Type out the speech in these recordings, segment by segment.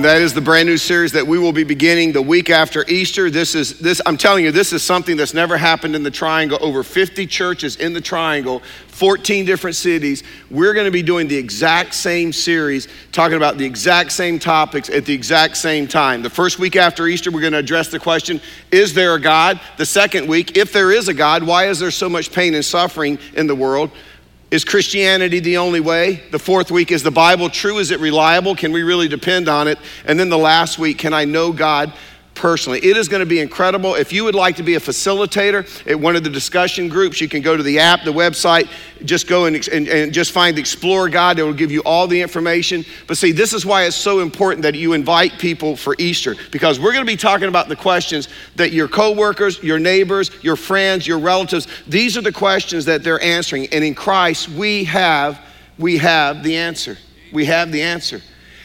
And that is the brand new series that we will be beginning the week after Easter. This is this I'm telling you this is something that's never happened in the triangle. Over 50 churches in the triangle, 14 different cities. We're going to be doing the exact same series talking about the exact same topics at the exact same time. The first week after Easter we're going to address the question, is there a God? The second week, if there is a God, why is there so much pain and suffering in the world? Is Christianity the only way? The fourth week, is the Bible true? Is it reliable? Can we really depend on it? And then the last week, can I know God personally. It is going to be incredible. If you would like to be a facilitator at one of the discussion groups, you can go to the app, the website, just go and, and, and just find Explore God. It will give you all the information. But see, this is why it's so important that you invite people for Easter because we're going to be talking about the questions that your coworkers, your neighbors, your friends, your relatives, these are the questions that they're answering. And in Christ, we have we have the answer. We have the answer.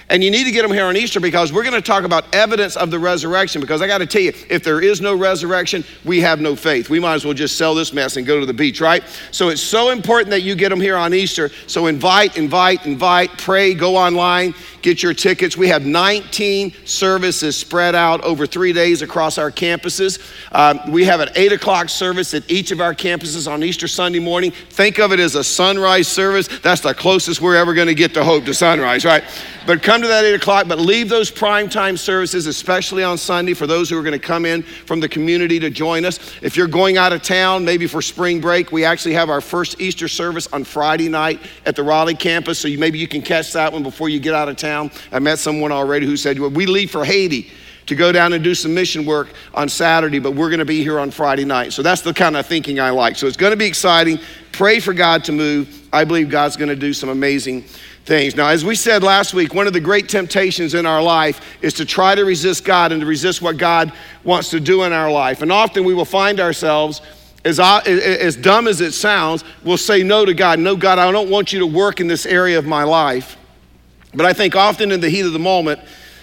And you need to get them here on Easter because we're going to talk about evidence of the resurrection. Because I got to tell you, if there is no resurrection, we have no faith. We might as well just sell this mess and go to the beach, right? So it's so important that you get them here on Easter. So invite, invite, invite, pray, go online, get your tickets. We have 19 services spread out over three days across our campuses. Um, we have an 8 o'clock service at each of our campuses on Easter Sunday morning. Think of it as a sunrise service. That's the closest we're ever going to get to hope to sunrise, right? But come to that 8 o'clock, but leave those prime time services, especially on Sunday, for those who are going to come in from the community to join us. If you're going out of town, maybe for spring break, we actually have our first Easter service on Friday night at the Raleigh campus, so you, maybe you can catch that one before you get out of town. I met someone already who said, well, We leave for Haiti to go down and do some mission work on Saturday, but we're going to be here on Friday night. So that's the kind of thinking I like. So it's going to be exciting. Pray for God to move. I believe God's going to do some amazing things. Now, as we said last week, one of the great temptations in our life is to try to resist God and to resist what God wants to do in our life. And often we will find ourselves, as, as dumb as it sounds, we'll say no to God. No, God, I don't want you to work in this area of my life. But I think often in the heat of the moment,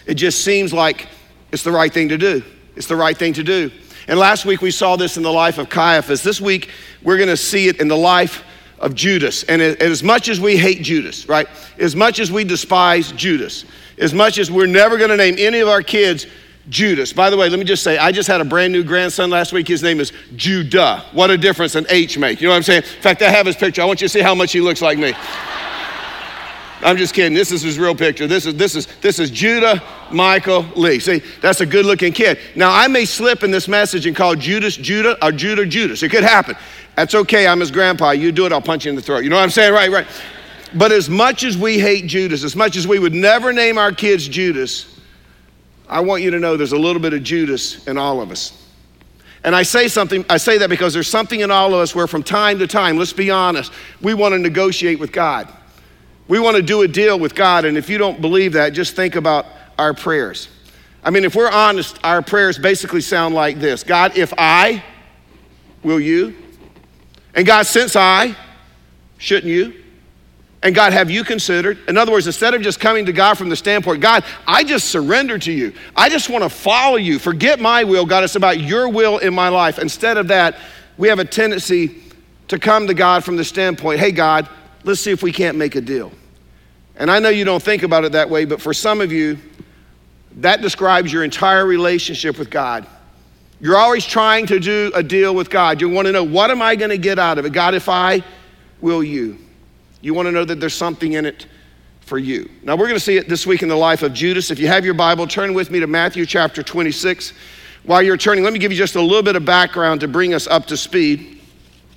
it just seems like it's the right thing to do. It's the right thing to do. And last week we saw this in the life of Caiaphas. This week we're going to see it in the life of Judas. And as much as we hate Judas, right? As much as we despise Judas, as much as we're never going to name any of our kids Judas. By the way, let me just say, I just had a brand new grandson last week. His name is Judah. What a difference an H makes. You know what I'm saying? In fact, I have his picture. I want you to see how much he looks like me. I'm just kidding. This is his real picture. This is this is this is Judah Michael Lee. See, that's a good-looking kid. Now I may slip in this message and call Judas Judah or Judah Judas. It could happen. That's okay. I'm his grandpa. You do it, I'll punch you in the throat. You know what I'm saying? Right, right. But as much as we hate Judas, as much as we would never name our kids Judas, I want you to know there's a little bit of Judas in all of us. And I say something, I say that because there's something in all of us where from time to time, let's be honest, we want to negotiate with God. We want to do a deal with God. And if you don't believe that, just think about our prayers. I mean, if we're honest, our prayers basically sound like this God, if I, will you? And God, since I, shouldn't you? And God, have you considered? In other words, instead of just coming to God from the standpoint, God, I just surrender to you. I just want to follow you. Forget my will, God. It's about your will in my life. Instead of that, we have a tendency to come to God from the standpoint, hey, God, let's see if we can't make a deal. And I know you don't think about it that way, but for some of you, that describes your entire relationship with God. You're always trying to do a deal with God. You want to know, what am I going to get out of it? God, if I, will you? You want to know that there's something in it for you. Now, we're going to see it this week in the life of Judas. If you have your Bible, turn with me to Matthew chapter 26. While you're turning, let me give you just a little bit of background to bring us up to speed.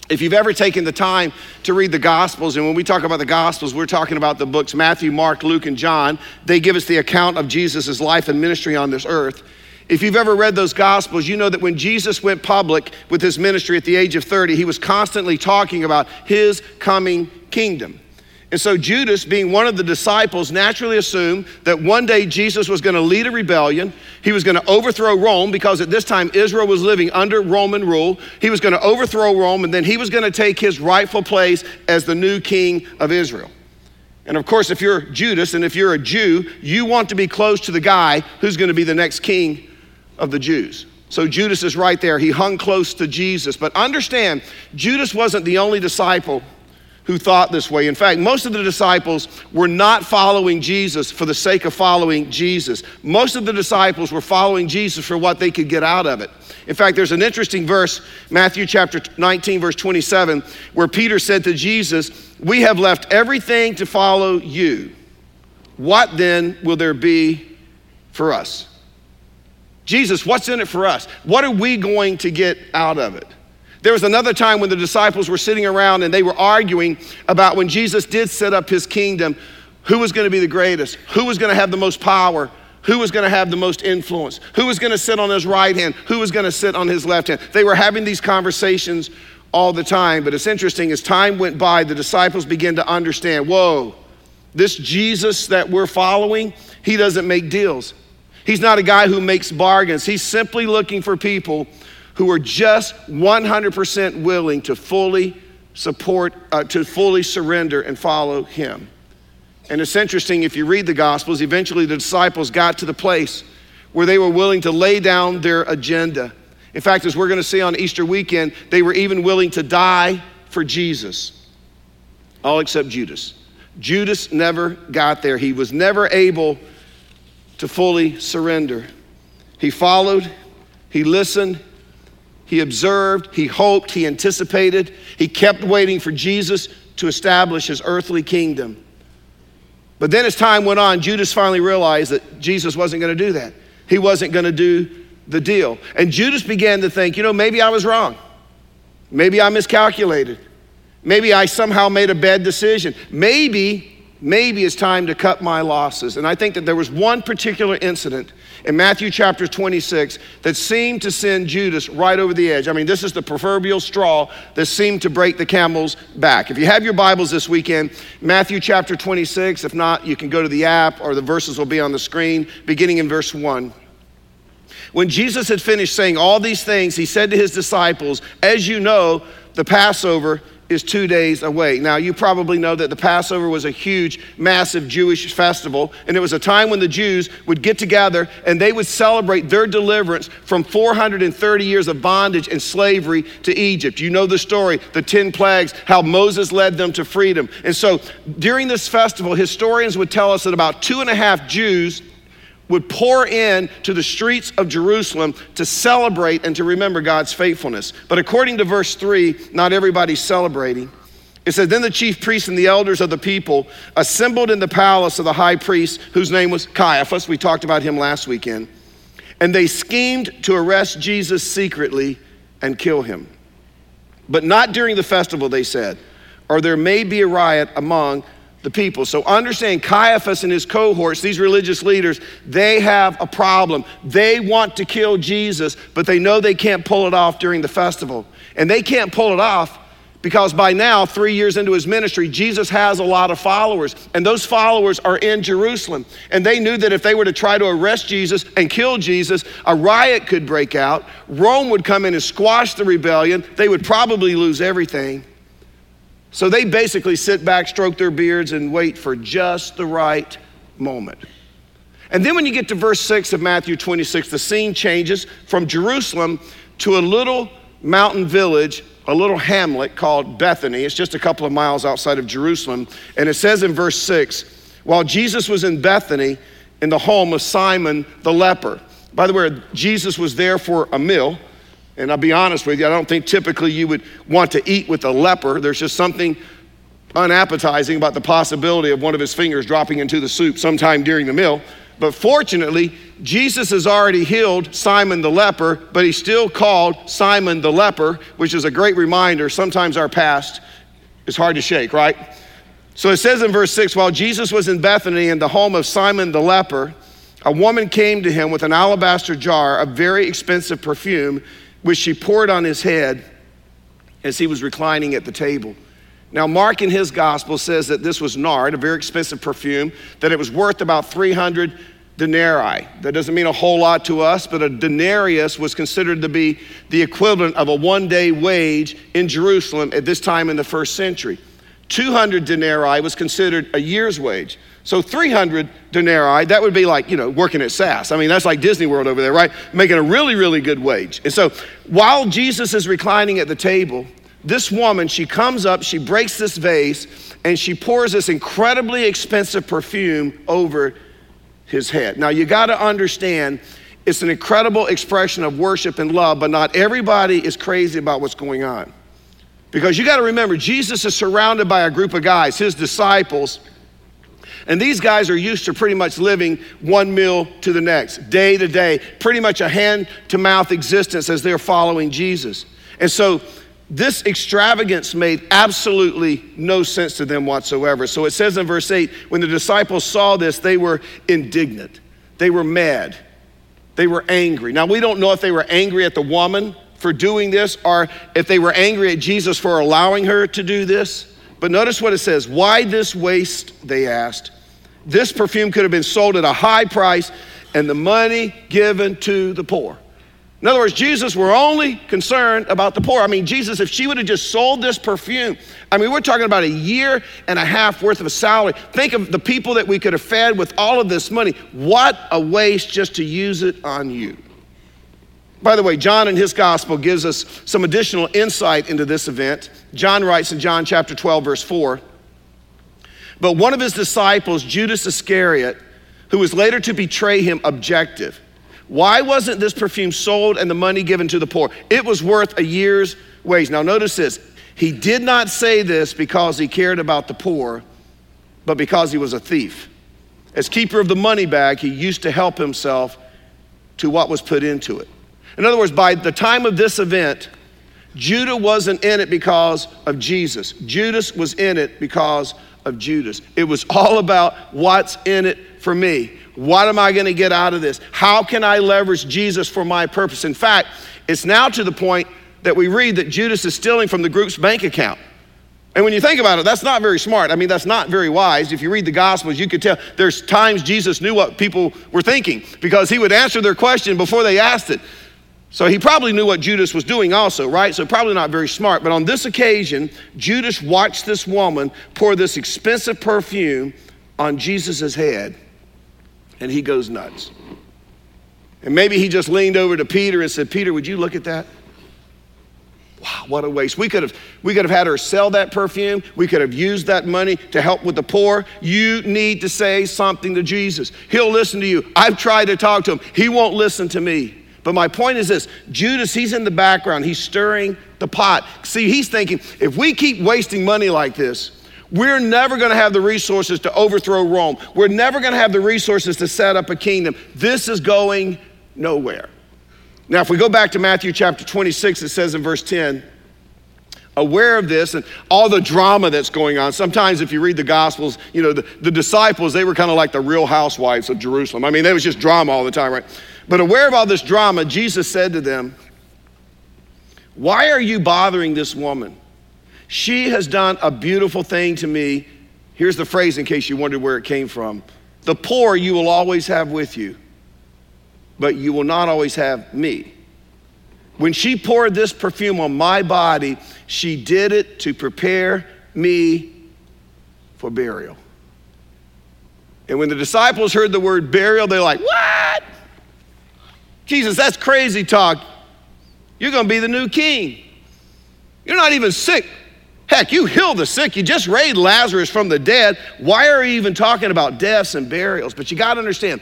If you've ever taken the time to read the Gospels, and when we talk about the Gospels, we're talking about the books Matthew, Mark, Luke, and John. They give us the account of Jesus' life and ministry on this earth. If you've ever read those Gospels, you know that when Jesus went public with his ministry at the age of 30, he was constantly talking about his coming kingdom. And so Judas, being one of the disciples, naturally assumed that one day Jesus was going to lead a rebellion. He was going to overthrow Rome because at this time Israel was living under Roman rule. He was going to overthrow Rome and then he was going to take his rightful place as the new king of Israel. And of course, if you're Judas and if you're a Jew, you want to be close to the guy who's going to be the next king of the Jews. So Judas is right there. He hung close to Jesus. But understand, Judas wasn't the only disciple who thought this way. In fact, most of the disciples were not following Jesus for the sake of following Jesus. Most of the disciples were following Jesus for what they could get out of it. In fact, there's an interesting verse, Matthew chapter 19, verse 27, where Peter said to Jesus, We have left everything to follow you. What then will there be for us? Jesus, what's in it for us? What are we going to get out of it? There was another time when the disciples were sitting around and they were arguing about when Jesus did set up his kingdom, who was going to be the greatest, who was going to have the most power, who was going to have the most influence, who was going to sit on his right hand, who was going to sit on his left hand. They were having these conversations all the time, but it's interesting as time went by, the disciples began to understand whoa, this Jesus that we're following, he doesn't make deals. He's not a guy who makes bargains. He's simply looking for people who are just 100% willing to fully support, uh, to fully surrender and follow him. And it's interesting if you read the Gospels, eventually the disciples got to the place where they were willing to lay down their agenda. In fact, as we're going to see on Easter weekend, they were even willing to die for Jesus, all except Judas. Judas never got there. He was never able to fully surrender. He followed, he listened, he observed, he hoped, he anticipated, he kept waiting for Jesus to establish his earthly kingdom. But then as time went on, Judas finally realized that Jesus wasn't going to do that. He wasn't going to do the deal. And Judas began to think, you know, maybe I was wrong. Maybe I miscalculated. Maybe I somehow made a bad decision. Maybe maybe it's time to cut my losses. And I think that there was one particular incident in Matthew chapter 26 that seemed to send Judas right over the edge. I mean, this is the proverbial straw that seemed to break the camel's back. If you have your Bibles this weekend, Matthew chapter 26, if not, you can go to the app or the verses will be on the screen, beginning in verse 1. When Jesus had finished saying all these things, he said to his disciples, As you know, the Passover is two days away. Now, you probably know that the Passover was a huge, massive Jewish festival, and it was a time when the Jews would get together and they would celebrate their deliverance from 430 years of bondage and slavery to Egypt. You know the story, the 10 plagues, how Moses led them to freedom. And so during this festival, historians would tell us that about two and a half Jews would pour in to the streets of Jerusalem to celebrate and to remember God's faithfulness. But according to verse 3, not everybody's celebrating. It says, Then the chief priests and the elders of the people assembled in the palace of the high priest, whose name was Caiaphas. We talked about him last weekend. And they schemed to arrest Jesus secretly and kill him. But not during the festival, they said, or there may be a riot among the people. So understand Caiaphas and his cohorts, these religious leaders, they have a problem. They want to kill Jesus, but they know they can't pull it off during the festival. And they can't pull it off because by now, three years into his ministry, Jesus has a lot of followers, and those followers are in Jerusalem. And they knew that if they were to try to arrest Jesus and kill Jesus, a riot could break out. Rome would come in and squash the rebellion. They would probably lose everything. So they basically sit back, stroke their beards, and wait for just the right moment. And then when you get to verse 6 of Matthew 26, the scene changes from Jerusalem to a little mountain village, a little hamlet called Bethany. It's just a couple of miles outside of Jerusalem. And it says in verse 6 while Jesus was in Bethany, in the home of Simon the leper. By the way, Jesus was there for a meal. And I'll be honest with you, I don't think typically you would want to eat with a leper. There's just something unappetizing about the possibility of one of his fingers dropping into the soup sometime during the meal. But fortunately, Jesus has already healed Simon the leper, but he's still called Simon the leper, which is a great reminder. Sometimes our past is hard to shake, right? So it says in verse 6 while Jesus was in Bethany in the home of Simon the leper, a woman came to him with an alabaster jar of very expensive perfume which she poured on his head as he was reclining at the table. Now, Mark in his gospel says that this was nard, a very expensive perfume, that it was worth about 300 denarii. That doesn't mean a whole lot to us, but a denarius was considered to be the equivalent of a one day wage in Jerusalem at this time in the first century. 200 denarii was considered a year's wage. So 300 denarii, that would be like, you know, working at SAS. I mean, that's like Disney World over there, right? Making a really, really good wage. And so while Jesus is reclining at the table, this woman, she comes up, she breaks this vase, and she pours this incredibly expensive perfume over his head. Now, you got to understand, it's an incredible expression of worship and love, but not everybody is crazy about what's going on. Because you got to remember, Jesus is surrounded by a group of guys, his disciples, and these guys are used to pretty much living one meal to the next, day to day, pretty much a hand to mouth existence as they're following Jesus. And so this extravagance made absolutely no sense to them whatsoever. So it says in verse 8 when the disciples saw this, they were indignant, they were mad, they were angry. Now, we don't know if they were angry at the woman for doing this or if they were angry at Jesus for allowing her to do this. But notice what it says Why this waste? They asked. This perfume could have been sold at a high price and the money given to the poor. In other words, Jesus were only concerned about the poor. I mean, Jesus, if she would have just sold this perfume, I mean, we're talking about a year and a half worth of a salary. Think of the people that we could have fed with all of this money. What a waste just to use it on you. By the way, John in his gospel gives us some additional insight into this event. John writes in John chapter 12, verse 4 But one of his disciples, Judas Iscariot, who was later to betray him, objective. Why wasn't this perfume sold and the money given to the poor? It was worth a year's wage. Now, notice this. He did not say this because he cared about the poor, but because he was a thief. As keeper of the money bag, he used to help himself to what was put into it. In other words, by the time of this event, Judah wasn't in it because of Jesus. Judas was in it because of Judas. It was all about what's in it for me. What am I going to get out of this? How can I leverage Jesus for my purpose? In fact, it's now to the point that we read that Judas is stealing from the group's bank account. And when you think about it, that's not very smart. I mean, that's not very wise. If you read the Gospels, you could tell there's times Jesus knew what people were thinking because he would answer their question before they asked it. So he probably knew what Judas was doing also, right? So probably not very smart. But on this occasion, Judas watched this woman pour this expensive perfume on Jesus' head and he goes nuts. And maybe he just leaned over to Peter and said, Peter, would you look at that? Wow, what a waste. We could have we could have had her sell that perfume. We could have used that money to help with the poor. You need to say something to Jesus. He'll listen to you. I've tried to talk to him. He won't listen to me. But my point is this Judas, he's in the background. He's stirring the pot. See, he's thinking, if we keep wasting money like this, we're never going to have the resources to overthrow Rome. We're never going to have the resources to set up a kingdom. This is going nowhere. Now, if we go back to Matthew chapter 26, it says in verse 10, aware of this and all the drama that's going on. Sometimes, if you read the Gospels, you know, the, the disciples, they were kind of like the real housewives of Jerusalem. I mean, there was just drama all the time, right? But aware of all this drama, Jesus said to them, Why are you bothering this woman? She has done a beautiful thing to me. Here's the phrase in case you wondered where it came from The poor you will always have with you, but you will not always have me. When she poured this perfume on my body, she did it to prepare me for burial. And when the disciples heard the word burial, they're like, What? Jesus, that's crazy talk. You're going to be the new king. You're not even sick. Heck, you heal the sick. You just raised Lazarus from the dead. Why are you even talking about deaths and burials? But you got to understand,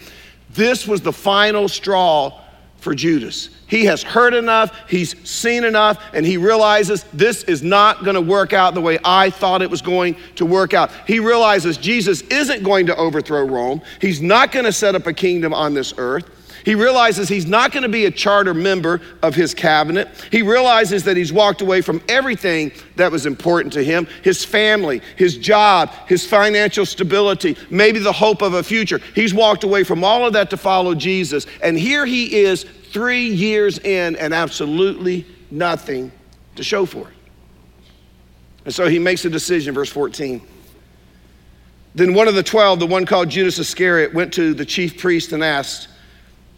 this was the final straw for Judas. He has heard enough, he's seen enough, and he realizes this is not going to work out the way I thought it was going to work out. He realizes Jesus isn't going to overthrow Rome, he's not going to set up a kingdom on this earth. He realizes he's not going to be a charter member of his cabinet. He realizes that he's walked away from everything that was important to him his family, his job, his financial stability, maybe the hope of a future. He's walked away from all of that to follow Jesus. And here he is, three years in, and absolutely nothing to show for it. And so he makes a decision, verse 14. Then one of the twelve, the one called Judas Iscariot, went to the chief priest and asked,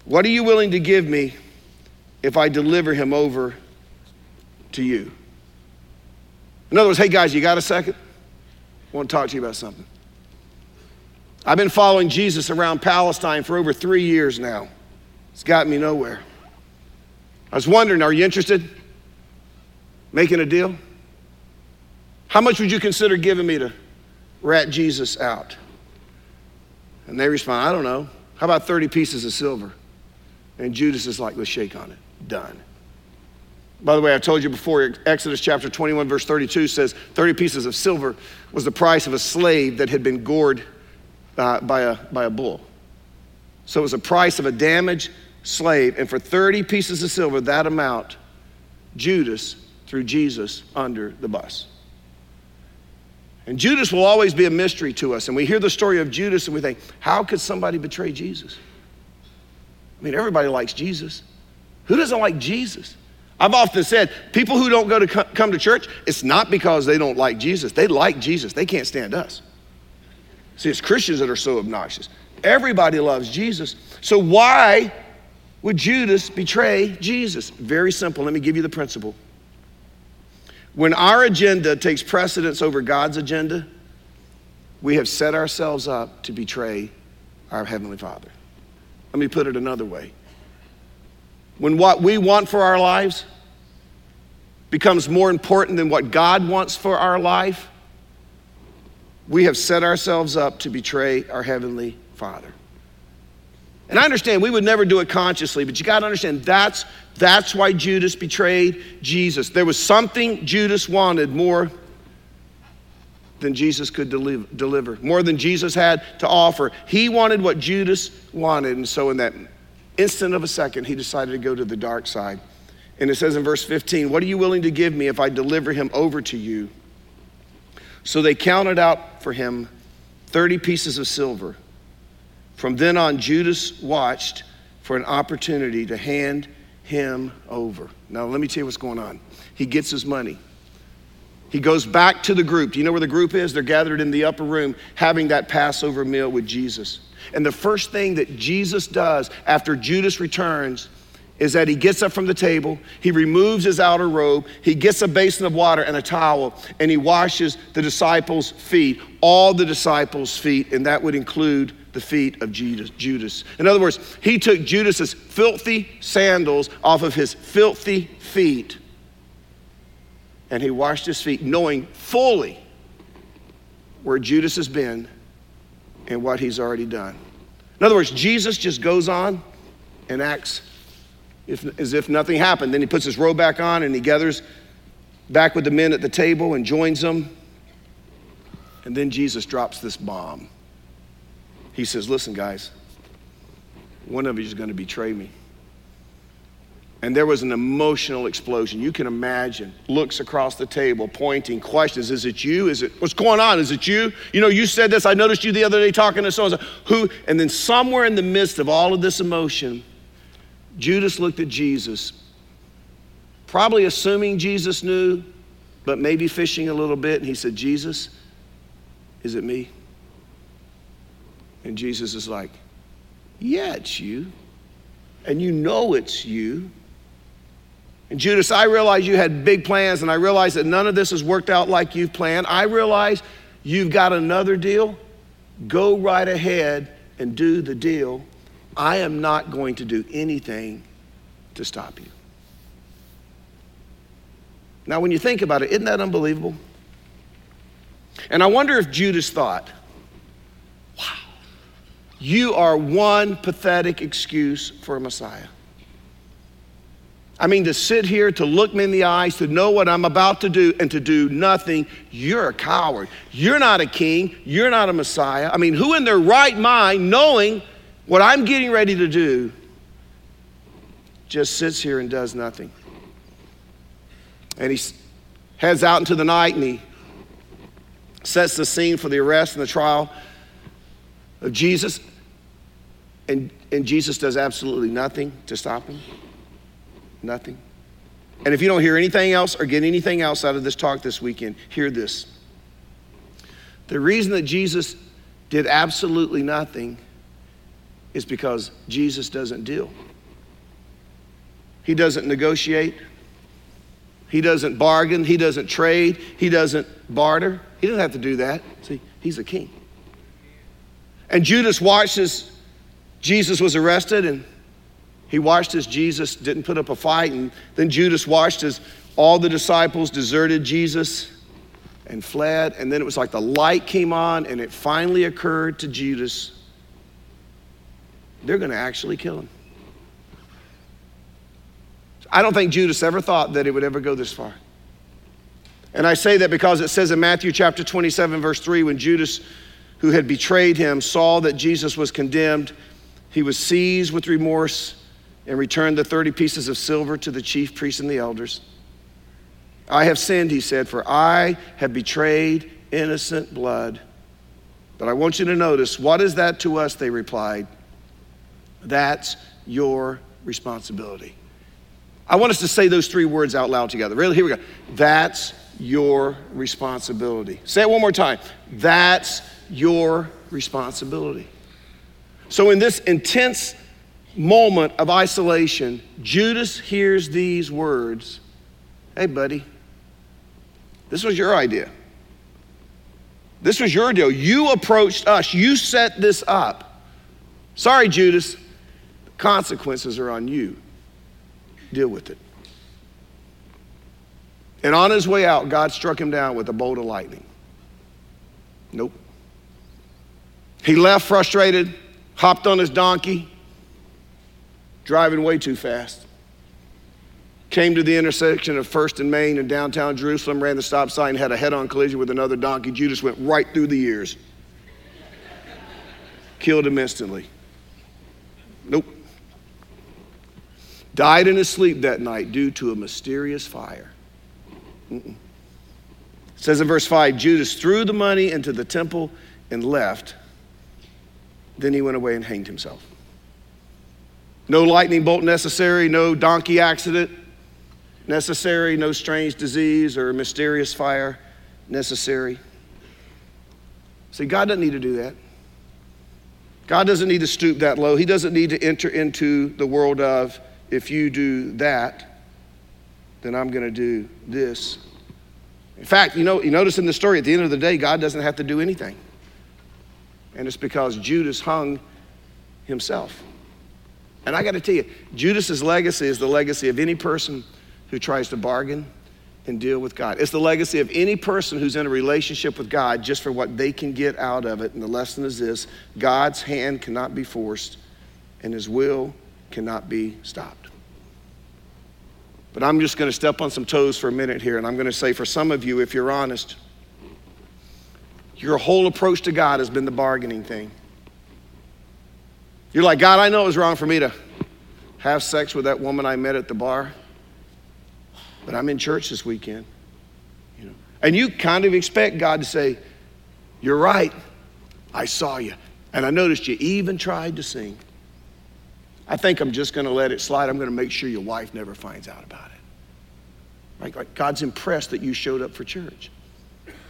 what are you willing to give me if I deliver him over to you? In other words, hey guys, you got a second? I want to talk to you about something. I've been following Jesus around Palestine for over three years now. It's got me nowhere. I was wondering, are you interested? Making a deal? How much would you consider giving me to rat Jesus out? And they respond, I don't know. How about 30 pieces of silver? And Judas is like, let's shake on it. Done. By the way, I told you before, Exodus chapter 21, verse 32 says 30 pieces of silver was the price of a slave that had been gored uh, by, a, by a bull. So it was the price of a damaged slave. And for 30 pieces of silver, that amount, Judas threw Jesus under the bus. And Judas will always be a mystery to us. And we hear the story of Judas and we think, how could somebody betray Jesus? Mean, everybody likes Jesus. Who doesn't like Jesus? I've often said people who don't go to come to church, it's not because they don't like Jesus. They like Jesus. They can't stand us. See, it's Christians that are so obnoxious. Everybody loves Jesus. So why would Judas betray Jesus? Very simple. Let me give you the principle. When our agenda takes precedence over God's agenda, we have set ourselves up to betray our Heavenly Father. Let me put it another way. When what we want for our lives becomes more important than what God wants for our life, we have set ourselves up to betray our Heavenly Father. And I understand we would never do it consciously, but you got to understand that's that's why Judas betrayed Jesus. There was something Judas wanted more than Jesus could deliver, more than Jesus had to offer. He wanted what Judas wanted. And so, in that instant of a second, he decided to go to the dark side. And it says in verse 15, What are you willing to give me if I deliver him over to you? So they counted out for him 30 pieces of silver. From then on, Judas watched for an opportunity to hand him over. Now, let me tell you what's going on. He gets his money. He goes back to the group. Do you know where the group is? They're gathered in the upper room having that Passover meal with Jesus. And the first thing that Jesus does after Judas returns is that he gets up from the table, he removes his outer robe, he gets a basin of water and a towel, and he washes the disciples' feet, all the disciples' feet, and that would include the feet of Judas. In other words, he took Judas's filthy sandals off of his filthy feet and he washed his feet, knowing fully where Judas has been and what he's already done. In other words, Jesus just goes on and acts if, as if nothing happened. Then he puts his robe back on and he gathers back with the men at the table and joins them. And then Jesus drops this bomb. He says, Listen, guys, one of you is going to betray me. And there was an emotional explosion. You can imagine. Looks across the table, pointing, questions. Is it you? Is it what's going on? Is it you? You know, you said this. I noticed you the other day talking to so and so. Who? And then somewhere in the midst of all of this emotion, Judas looked at Jesus, probably assuming Jesus knew, but maybe fishing a little bit, and he said, Jesus, is it me? And Jesus is like, Yeah, it's you. And you know it's you. And Judas, I realize you had big plans, and I realize that none of this has worked out like you've planned. I realize you've got another deal. Go right ahead and do the deal. I am not going to do anything to stop you. Now, when you think about it, isn't that unbelievable? And I wonder if Judas thought, wow, you are one pathetic excuse for a Messiah. I mean, to sit here, to look me in the eyes, to know what I'm about to do, and to do nothing, you're a coward. You're not a king. You're not a Messiah. I mean, who in their right mind, knowing what I'm getting ready to do, just sits here and does nothing? And he heads out into the night and he sets the scene for the arrest and the trial of Jesus, and, and Jesus does absolutely nothing to stop him? Nothing. And if you don't hear anything else or get anything else out of this talk this weekend, hear this. The reason that Jesus did absolutely nothing is because Jesus doesn't deal. He doesn't negotiate. He doesn't bargain. He doesn't trade. He doesn't barter. He doesn't have to do that. See, he's a king. And Judas watches Jesus was arrested and he watched as Jesus didn't put up a fight. And then Judas watched as all the disciples deserted Jesus. and fled. And then it was like the light came on, and it finally occurred to Judas they're going to actually kill him. I don't think Judas ever thought that it would ever go this far. And I say that because it says in Matthew chapter 27, verse 3, when Judas, who had betrayed him, saw that Jesus was condemned, he was seized with remorse and returned the 30 pieces of silver to the chief priests and the elders. I have sinned, he said, for I have betrayed innocent blood. But I want you to notice what is that to us? They replied. That's your responsibility. I want us to say those three words out loud together. Really, here we go. That's your responsibility. Say it one more time. That's your responsibility. So, in this intense moment of isolation, Judas hears these words Hey, buddy, this was your idea. This was your deal. You approached us, you set this up. Sorry, Judas, the consequences are on you. Deal with it. And on his way out, God struck him down with a bolt of lightning. Nope. He left frustrated, hopped on his donkey, driving way too fast. Came to the intersection of First and Main in downtown Jerusalem, ran the stop sign, and had a head on collision with another donkey. Judas went right through the ears. Killed him instantly. Nope. Died in his sleep that night due to a mysterious fire. Mm-mm. It says in verse 5 Judas threw the money into the temple and left. Then he went away and hanged himself. No lightning bolt necessary, no donkey accident necessary, no strange disease or mysterious fire necessary. See, God doesn't need to do that. God doesn't need to stoop that low. He doesn't need to enter into the world of, if you do that, then I'm going to do this. In fact, you know, you notice in the story, at the end of the day, God doesn't have to do anything. And it's because Judas hung himself. And I got to tell you, Judas's legacy is the legacy of any person who tries to bargain and deal with God. It's the legacy of any person who's in a relationship with God just for what they can get out of it. And the lesson is this God's hand cannot be forced, and his will cannot be stopped. But I'm just going to step on some toes for a minute here, and I'm going to say for some of you, if you're honest, your whole approach to God has been the bargaining thing. You're like, God, I know it was wrong for me to have sex with that woman I met at the bar, but I'm in church this weekend. You know, and you kind of expect God to say, You're right. I saw you. And I noticed you even tried to sing. I think I'm just going to let it slide. I'm going to make sure your wife never finds out about it. Right? Like God's impressed that you showed up for church.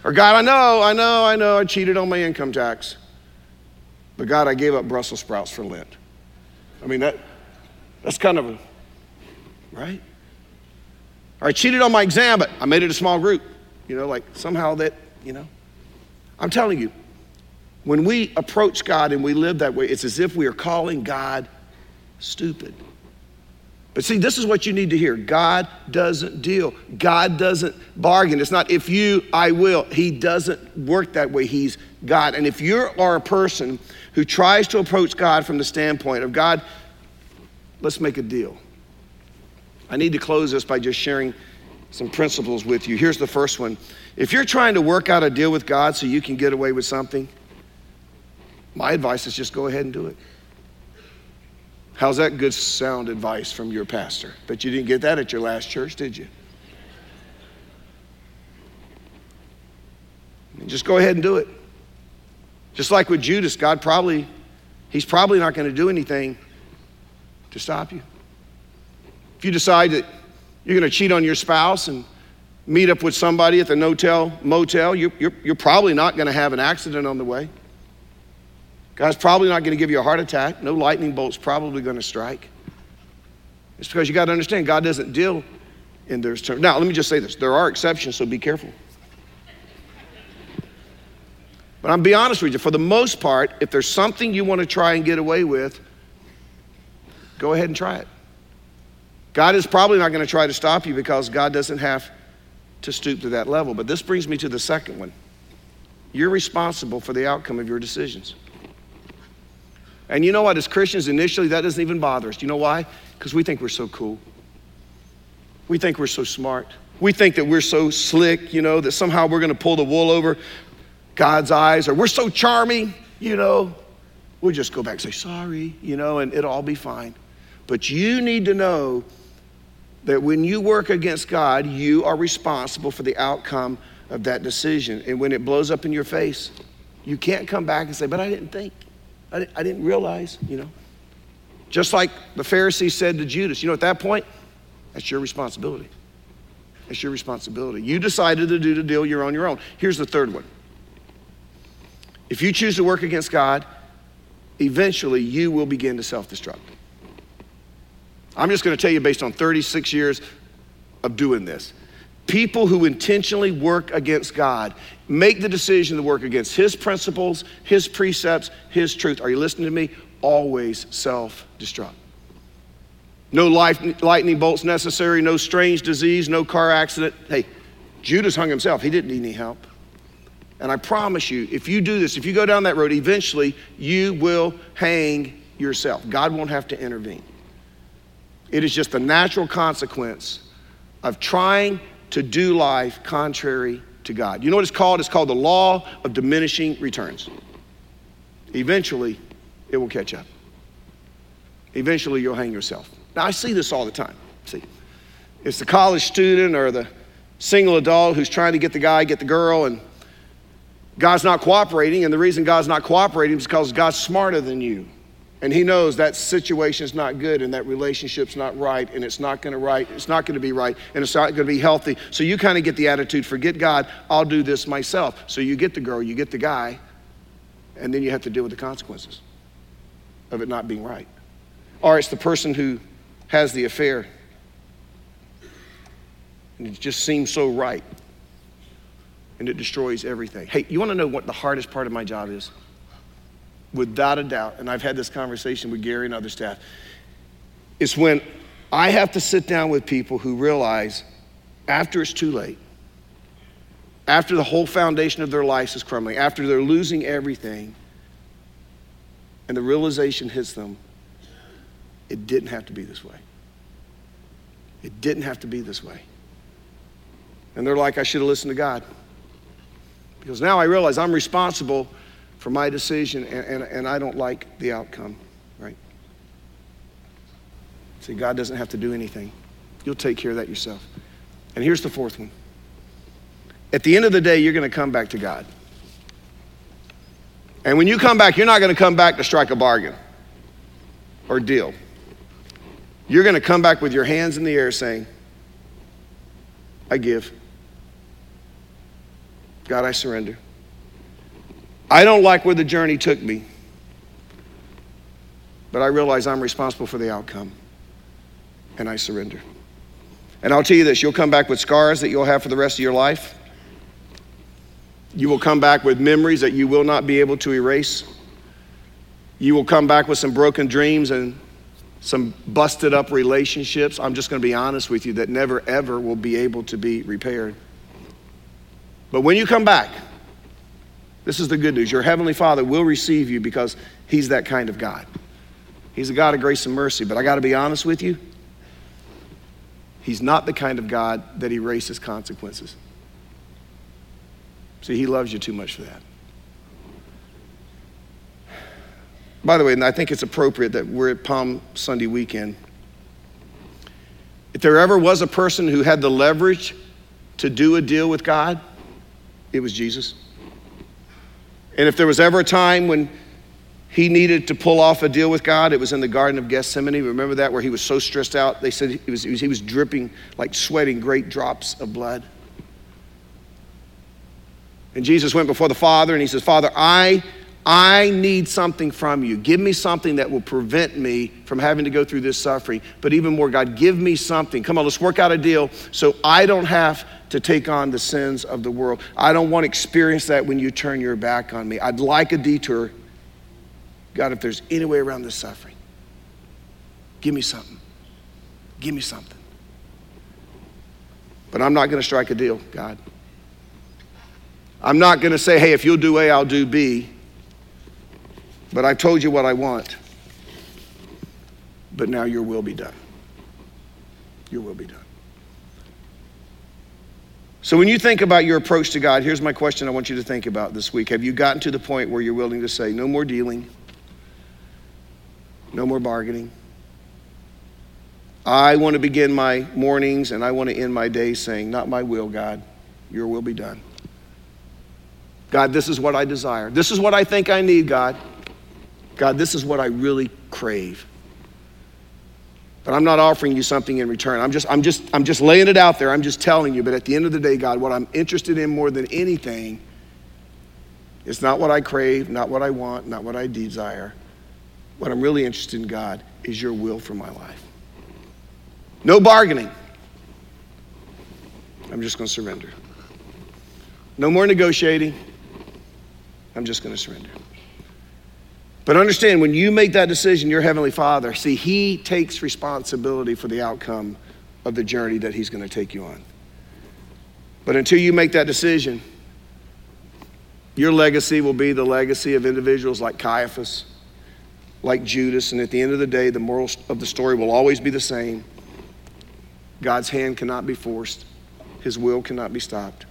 Or God, I know, I know, I know I cheated on my income tax. But God, I gave up Brussels sprouts for Lent. I mean, that, that's kind of, a, right? Or I cheated on my exam, but I made it a small group. You know, like somehow that, you know. I'm telling you, when we approach God and we live that way, it's as if we are calling God stupid. But see, this is what you need to hear God doesn't deal, God doesn't bargain. It's not if you, I will. He doesn't work that way. He's God. And if you are a person who tries to approach God from the standpoint of God, let's make a deal. I need to close this by just sharing some principles with you. Here's the first one. If you're trying to work out a deal with God so you can get away with something, my advice is just go ahead and do it. How's that good sound advice from your pastor? But you didn't get that at your last church, did you? Just go ahead and do it. Just like with Judas, God probably, he's probably not going to do anything to stop you. If you decide that you're going to cheat on your spouse and meet up with somebody at the no-tell motel, you're, you're, you're probably not going to have an accident on the way. God's probably not going to give you a heart attack. No lightning bolt's probably going to strike. It's because you got to understand God doesn't deal in those terms. Now, let me just say this there are exceptions, so be careful. But I'm be honest with you, for the most part, if there's something you want to try and get away with, go ahead and try it. God is probably not going to try to stop you because God doesn't have to stoop to that level. But this brings me to the second one. You're responsible for the outcome of your decisions. And you know what? As Christians, initially, that doesn't even bother us. You know why? Because we think we're so cool. We think we're so smart. We think that we're so slick, you know, that somehow we're going to pull the wool over God's eyes, or we're so charming, you know. We'll just go back and say, sorry, you know, and it'll all be fine. But you need to know that when you work against God, you are responsible for the outcome of that decision. And when it blows up in your face, you can't come back and say, but I didn't think. I didn't, I didn't realize, you know. Just like the Pharisees said to Judas, you know, at that point, that's your responsibility. That's your responsibility. You decided to do the deal, you're on your own. Here's the third one. If you choose to work against God, eventually you will begin to self destruct. I'm just going to tell you based on 36 years of doing this. People who intentionally work against God make the decision to work against His principles, His precepts, His truth. Are you listening to me? Always self destruct. No life, lightning bolts necessary, no strange disease, no car accident. Hey, Judas hung himself. He didn't need any help. And I promise you, if you do this, if you go down that road, eventually you will hang yourself. God won't have to intervene. It is just the natural consequence of trying to do life contrary to God. You know what it's called? It's called the law of diminishing returns. Eventually, it will catch up. Eventually, you'll hang yourself. Now, I see this all the time. See, it's the college student or the single adult who's trying to get the guy, get the girl, and God's not cooperating. And the reason God's not cooperating is because God's smarter than you. And he knows that situation is not good and that relationship's not right and it's not going to right, it's not to be right and it's not going to be healthy. So you kind of get the attitude, forget God, I'll do this myself. So you get the girl, you get the guy, and then you have to deal with the consequences of it not being right. Or it's the person who has the affair and it just seems so right and it destroys everything. Hey, you want to know what the hardest part of my job is? without a doubt, and I've had this conversation with Gary and other staff, is when I have to sit down with people who realize after it's too late, after the whole foundation of their lives is crumbling, after they're losing everything, and the realization hits them, it didn't have to be this way. It didn't have to be this way. And they're like, I should have listened to God. Because now I realize I'm responsible for my decision, and, and, and I don't like the outcome, right? See, God doesn't have to do anything. You'll take care of that yourself. And here's the fourth one. At the end of the day, you're going to come back to God. And when you come back, you're not going to come back to strike a bargain or deal. You're going to come back with your hands in the air saying, I give. God, I surrender. I don't like where the journey took me, but I realize I'm responsible for the outcome, and I surrender. And I'll tell you this you'll come back with scars that you'll have for the rest of your life. You will come back with memories that you will not be able to erase. You will come back with some broken dreams and some busted up relationships. I'm just going to be honest with you that never, ever will be able to be repaired. But when you come back, this is the good news. Your Heavenly Father will receive you because He's that kind of God. He's a God of grace and mercy. But I got to be honest with you, He's not the kind of God that erases consequences. See, He loves you too much for that. By the way, and I think it's appropriate that we're at Palm Sunday weekend. If there ever was a person who had the leverage to do a deal with God, it was Jesus. And if there was ever a time when he needed to pull off a deal with God, it was in the Garden of Gethsemane. Remember that, where he was so stressed out? They said he was, he was, he was dripping, like sweating great drops of blood. And Jesus went before the Father and he says, Father, I, I need something from you. Give me something that will prevent me from having to go through this suffering. But even more, God, give me something. Come on, let's work out a deal so I don't have to take on the sins of the world. I don't want to experience that when you turn your back on me. I'd like a detour. God, if there's any way around this suffering, give me something. Give me something. But I'm not going to strike a deal, God. I'm not going to say, hey, if you'll do A, I'll do B. But I've told you what I want. But now your will be done. Your will be done. So, when you think about your approach to God, here's my question I want you to think about this week. Have you gotten to the point where you're willing to say, no more dealing, no more bargaining? I want to begin my mornings and I want to end my days saying, Not my will, God, your will be done. God, this is what I desire. This is what I think I need, God. God, this is what I really crave. But I'm not offering you something in return. I'm just, I'm just, I'm just laying it out there. I'm just telling you. But at the end of the day, God, what I'm interested in more than anything is not what I crave, not what I want, not what I desire. What I'm really interested in, God, is your will for my life. No bargaining. I'm just going to surrender. No more negotiating. I'm just going to surrender. But understand, when you make that decision, your Heavenly Father, see, He takes responsibility for the outcome of the journey that He's going to take you on. But until you make that decision, your legacy will be the legacy of individuals like Caiaphas, like Judas, and at the end of the day, the moral of the story will always be the same. God's hand cannot be forced, His will cannot be stopped.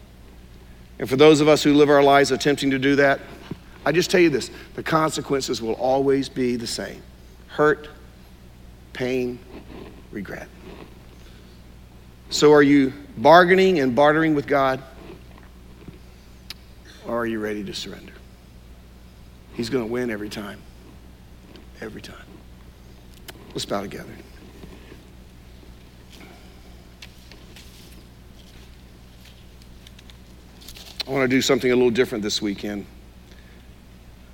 And for those of us who live our lives attempting to do that, I just tell you this the consequences will always be the same hurt, pain, regret. So, are you bargaining and bartering with God? Or are you ready to surrender? He's going to win every time. Every time. Let's bow together. I want to do something a little different this weekend.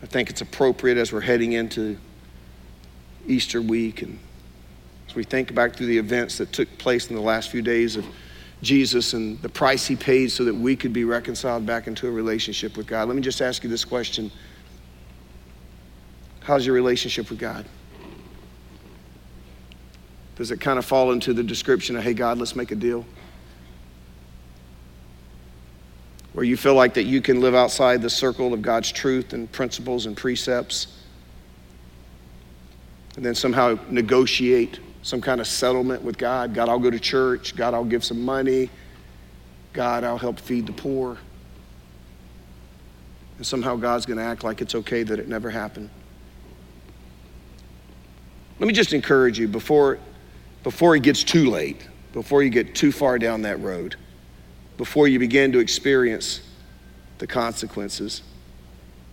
I think it's appropriate as we're heading into Easter week and as we think back through the events that took place in the last few days of Jesus and the price he paid so that we could be reconciled back into a relationship with God. Let me just ask you this question How's your relationship with God? Does it kind of fall into the description of, hey, God, let's make a deal? Where you feel like that you can live outside the circle of God's truth and principles and precepts, and then somehow negotiate some kind of settlement with God. God, I'll go to church. God, I'll give some money. God, I'll help feed the poor. And somehow God's going to act like it's okay that it never happened. Let me just encourage you before, before it gets too late, before you get too far down that road before you begin to experience the consequences,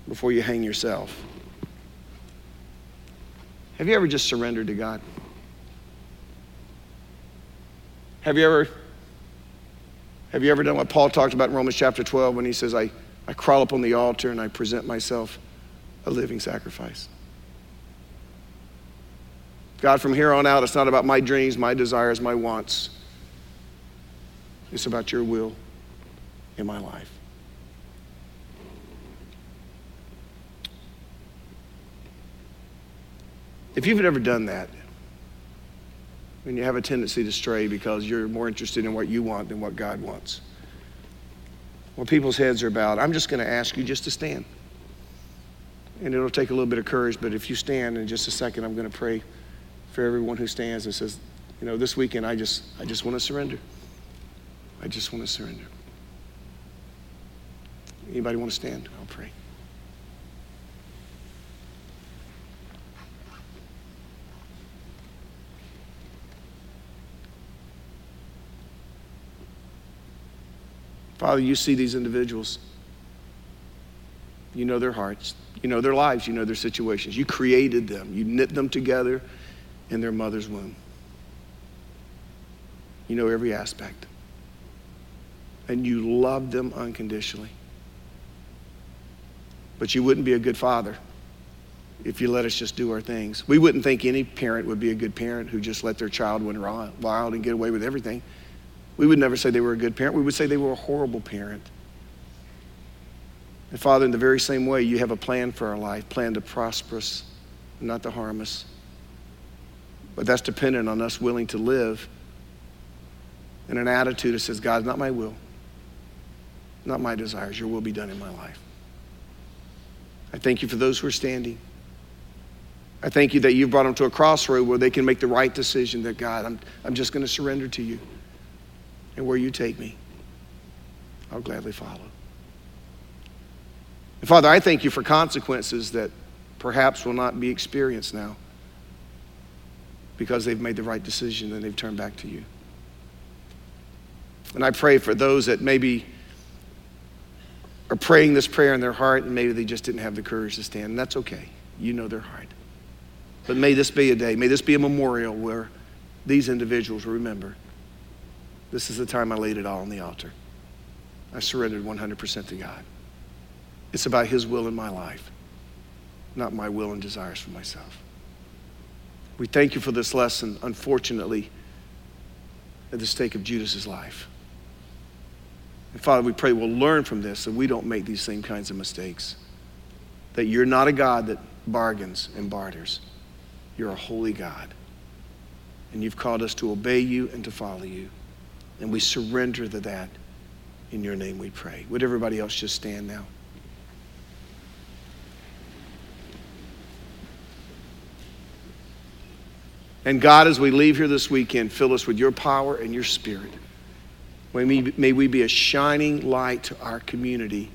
before you hang yourself. Have you ever just surrendered to God? Have you ever have you ever done what Paul talked about in Romans chapter 12 when he says, I, I crawl up on the altar and I present myself a living sacrifice? God, from here on out, it's not about my dreams, my desires, my wants. It's about your will in my life. If you've ever done that, and you have a tendency to stray because you're more interested in what you want than what God wants, where people's heads are bowed, I'm just going to ask you just to stand. And it'll take a little bit of courage, but if you stand in just a second, I'm going to pray for everyone who stands and says, you know, this weekend I just I just want to surrender. I just want to surrender. Anybody want to stand? I'll pray. Father, you see these individuals. You know their hearts. You know their lives. You know their situations. You created them. You knit them together in their mother's womb. You know every aspect and you love them unconditionally. But you wouldn't be a good father if you let us just do our things. We wouldn't think any parent would be a good parent who just let their child run wild and get away with everything. We would never say they were a good parent. We would say they were a horrible parent. And Father, in the very same way, you have a plan for our life, plan to prosper us, not to harm us. But that's dependent on us willing to live in an attitude that says, God, not my will, not my desires, your will be done in my life. I thank you for those who are standing. I thank you that you've brought them to a crossroad where they can make the right decision that, God, I'm, I'm just going to surrender to you. And where you take me, I'll gladly follow. And Father, I thank you for consequences that perhaps will not be experienced now because they've made the right decision and they've turned back to you. And I pray for those that maybe are praying this prayer in their heart and maybe they just didn't have the courage to stand. And that's okay. You know their heart. But may this be a day, may this be a memorial where these individuals remember this is the time I laid it all on the altar. I surrendered 100% to God. It's about His will in my life, not my will and desires for myself. We thank you for this lesson, unfortunately, at the stake of Judas's life. And Father, we pray we'll learn from this so we don't make these same kinds of mistakes. That you're not a God that bargains and barters. You're a holy God. And you've called us to obey you and to follow you. And we surrender to that. In your name we pray. Would everybody else just stand now? And God, as we leave here this weekend, fill us with your power and your spirit. May we, be a shining light to our community,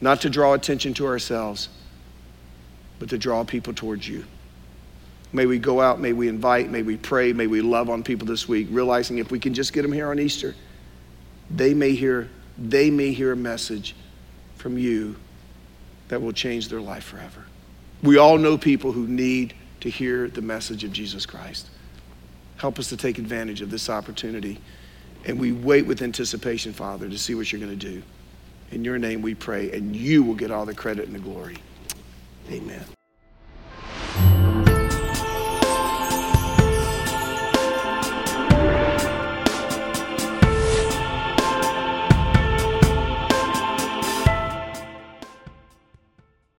not to draw attention to ourselves, but to draw people towards you. May we go out, may we invite, may we pray, may we love on people this week, realizing if we can just get them here on Easter, they may hear, they may hear a message from you that will change their life forever. We all know people who need to hear the message of Jesus Christ. Help us to take advantage of this opportunity. And we wait with anticipation, Father, to see what you're going to do. In your name we pray, and you will get all the credit and the glory. Amen.